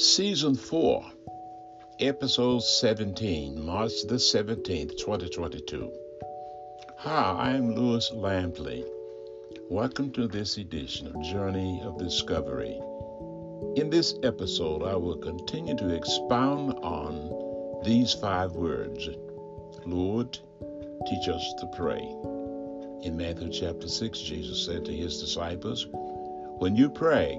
Season 4, Episode 17, March the 17th, 2022. Hi, I'm Lewis Lampley. Welcome to this edition of Journey of Discovery. In this episode, I will continue to expound on these five words Lord, teach us to pray. In Matthew chapter 6, Jesus said to his disciples, When you pray,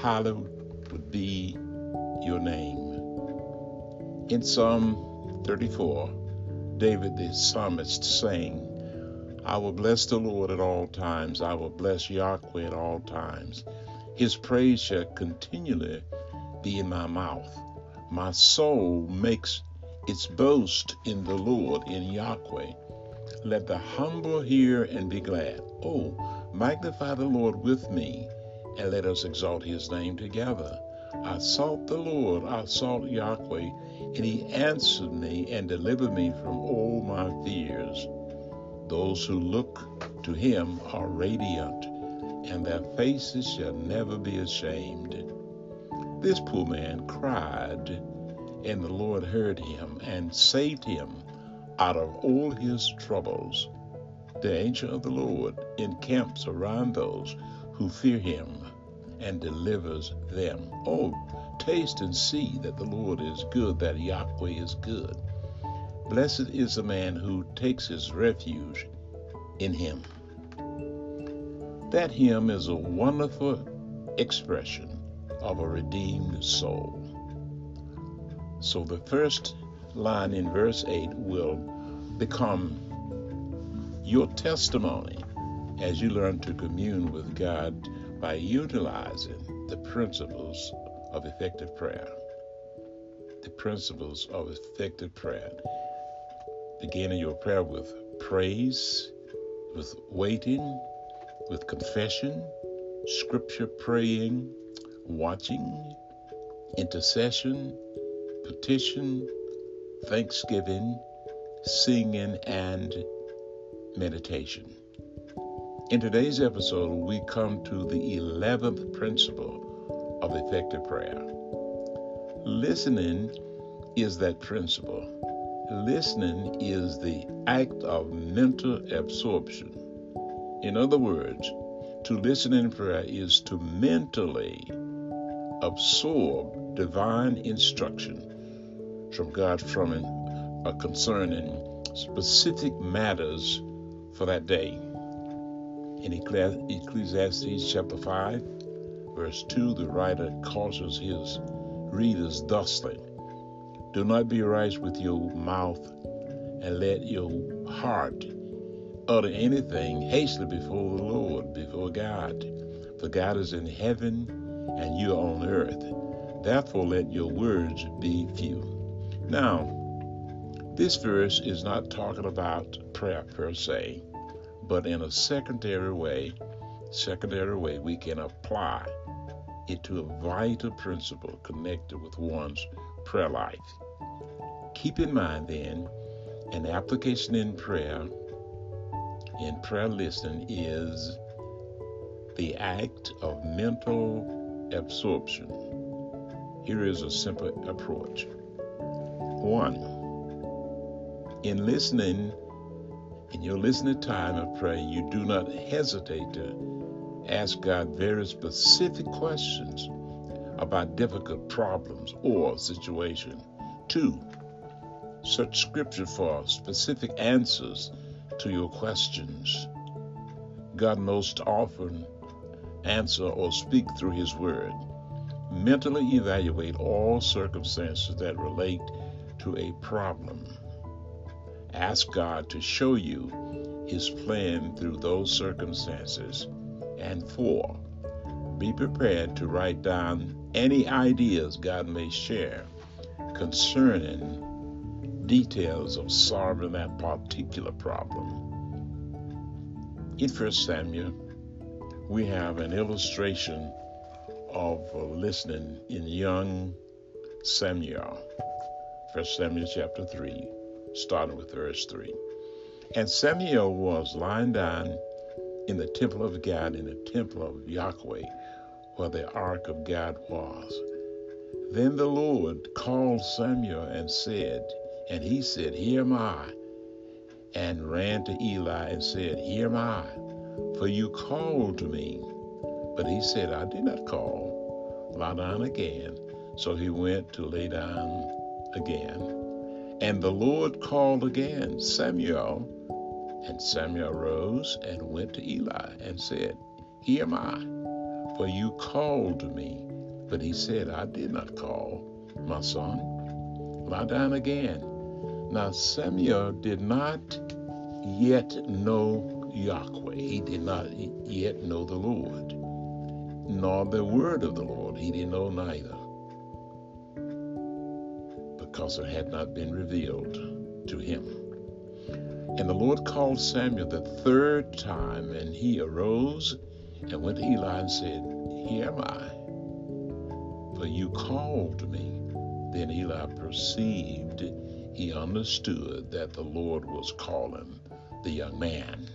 hallowed be your name. In Psalm 34, David the psalmist sang, I will bless the Lord at all times. I will bless Yahweh at all times. His praise shall continually be in my mouth. My soul makes its boast in the Lord, in Yahweh. Let the humble hear and be glad. Oh, magnify the Lord with me and let us exalt his name together. I sought the Lord, I sought Yahweh, and he answered me and delivered me from all my fears. Those who look to him are radiant, and their faces shall never be ashamed. This poor man cried, and the Lord heard him and saved him out of all his troubles. The angel of the Lord encamps around those who fear him and delivers them. Oh, taste and see that the Lord is good, that Yahweh is good. Blessed is the man who takes his refuge in him. That hymn is a wonderful expression of a redeemed soul. So the first line in verse 8 will become your testimony as you learn to commune with God by utilizing the principles of effective prayer. The principles of effective prayer. Beginning your prayer with praise, with waiting, with confession, scripture praying, watching, intercession, petition, thanksgiving, singing, and meditation. In today's episode, we come to the 11th principle of effective prayer. Listening is that principle. Listening is the act of mental absorption. In other words, to listen in prayer is to mentally absorb divine instruction from God from uh, concerning specific matters for that day. In Ecclesiastes chapter 5, verse 2, the writer cautions his readers thusly Do not be rash with your mouth, and let your heart utter anything hastily before the Lord, before God. For God is in heaven, and you are on earth. Therefore, let your words be few. Now, this verse is not talking about prayer per se but in a secondary way, secondary way, we can apply it to a vital principle connected with one's prayer life. Keep in mind then, an application in prayer, in prayer listening, is the act of mental absorption. Here is a simple approach. One, in listening, in your listening time of prayer, you do not hesitate to ask God very specific questions about difficult problems or situation. Two, search scripture for specific answers to your questions. God most often answer or speak through his word. Mentally evaluate all circumstances that relate to a problem. Ask God to show you His plan through those circumstances. And four, be prepared to write down any ideas God may share concerning details of solving that particular problem. In 1 Samuel, we have an illustration of listening in young Samuel. 1 Samuel chapter 3, starting with verse 3. And Samuel was lying down in the temple of God, in the temple of Yahweh, where the ark of God was. Then the Lord called Samuel and said, and he said, Here am I. And ran to Eli and said, Here am I, for you called to me. But he said, I did not call. Lie down again. So he went to lay down again. And the Lord called again, Samuel. And Samuel rose and went to Eli and said, Here am I, for you called me. But he said, I did not call, my son. Lie down again. Now Samuel did not yet know Yahweh. He did not yet know the Lord, nor the word of the Lord. He didn't know neither, because it had not been revealed to him. And the Lord called Samuel the third time, and he arose and went to Eli and said, Here am I, for you called me. Then Eli perceived, he understood that the Lord was calling the young man.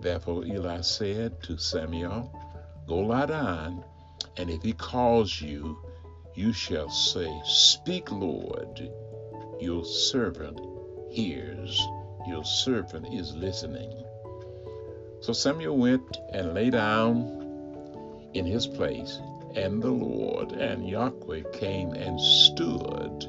Therefore Eli said to Samuel, Go lie down, and if he calls you, you shall say, Speak, Lord, your servant hears your servant is listening. So Samuel went and lay down in his place, and the Lord and Yahweh came and stood,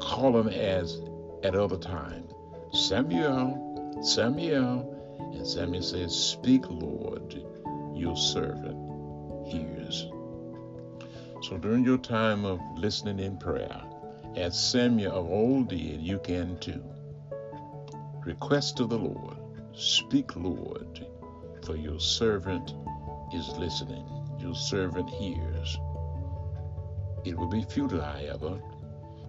calling as at other times, Samuel, Samuel. And Samuel says, Speak, Lord, your servant hears. So during your time of listening in prayer, as Samuel of old did, you can too. Request of the Lord, Speak, Lord, for your servant is listening. Your servant hears. It will be futile, however,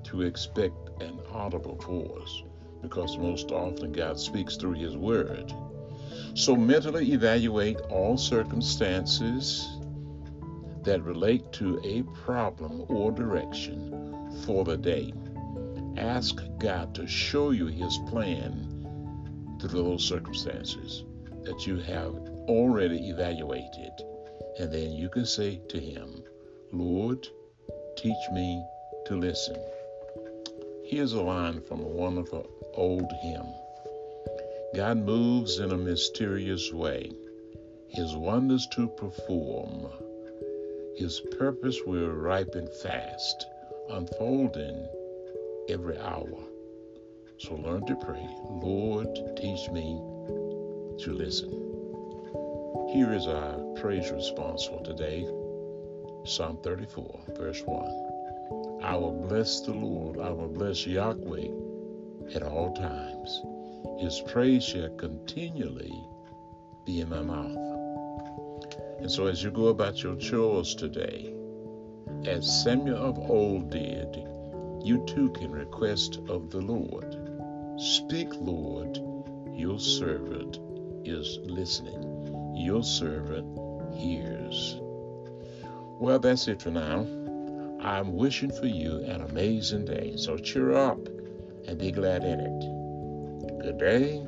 to expect an audible voice because most often God speaks through His Word. So mentally evaluate all circumstances that relate to a problem or direction for the day. Ask God to show you His plan through those circumstances that you have already evaluated. And then you can say to Him, Lord, teach me to listen. Here's a line from a wonderful old hymn God moves in a mysterious way, His wonders to perform. His purpose will ripen fast, unfolding every hour. So learn to pray, Lord, teach me to listen. Here is our praise response for today Psalm 34, verse 1. I will bless the Lord, I will bless Yahweh at all times. His praise shall continually be in my mouth. And so, as you go about your chores today, as Samuel of old did, you too can request of the Lord Speak, Lord, your servant is listening. Your servant hears. Well, that's it for now. I'm wishing for you an amazing day. So cheer up and be glad in it. Good day.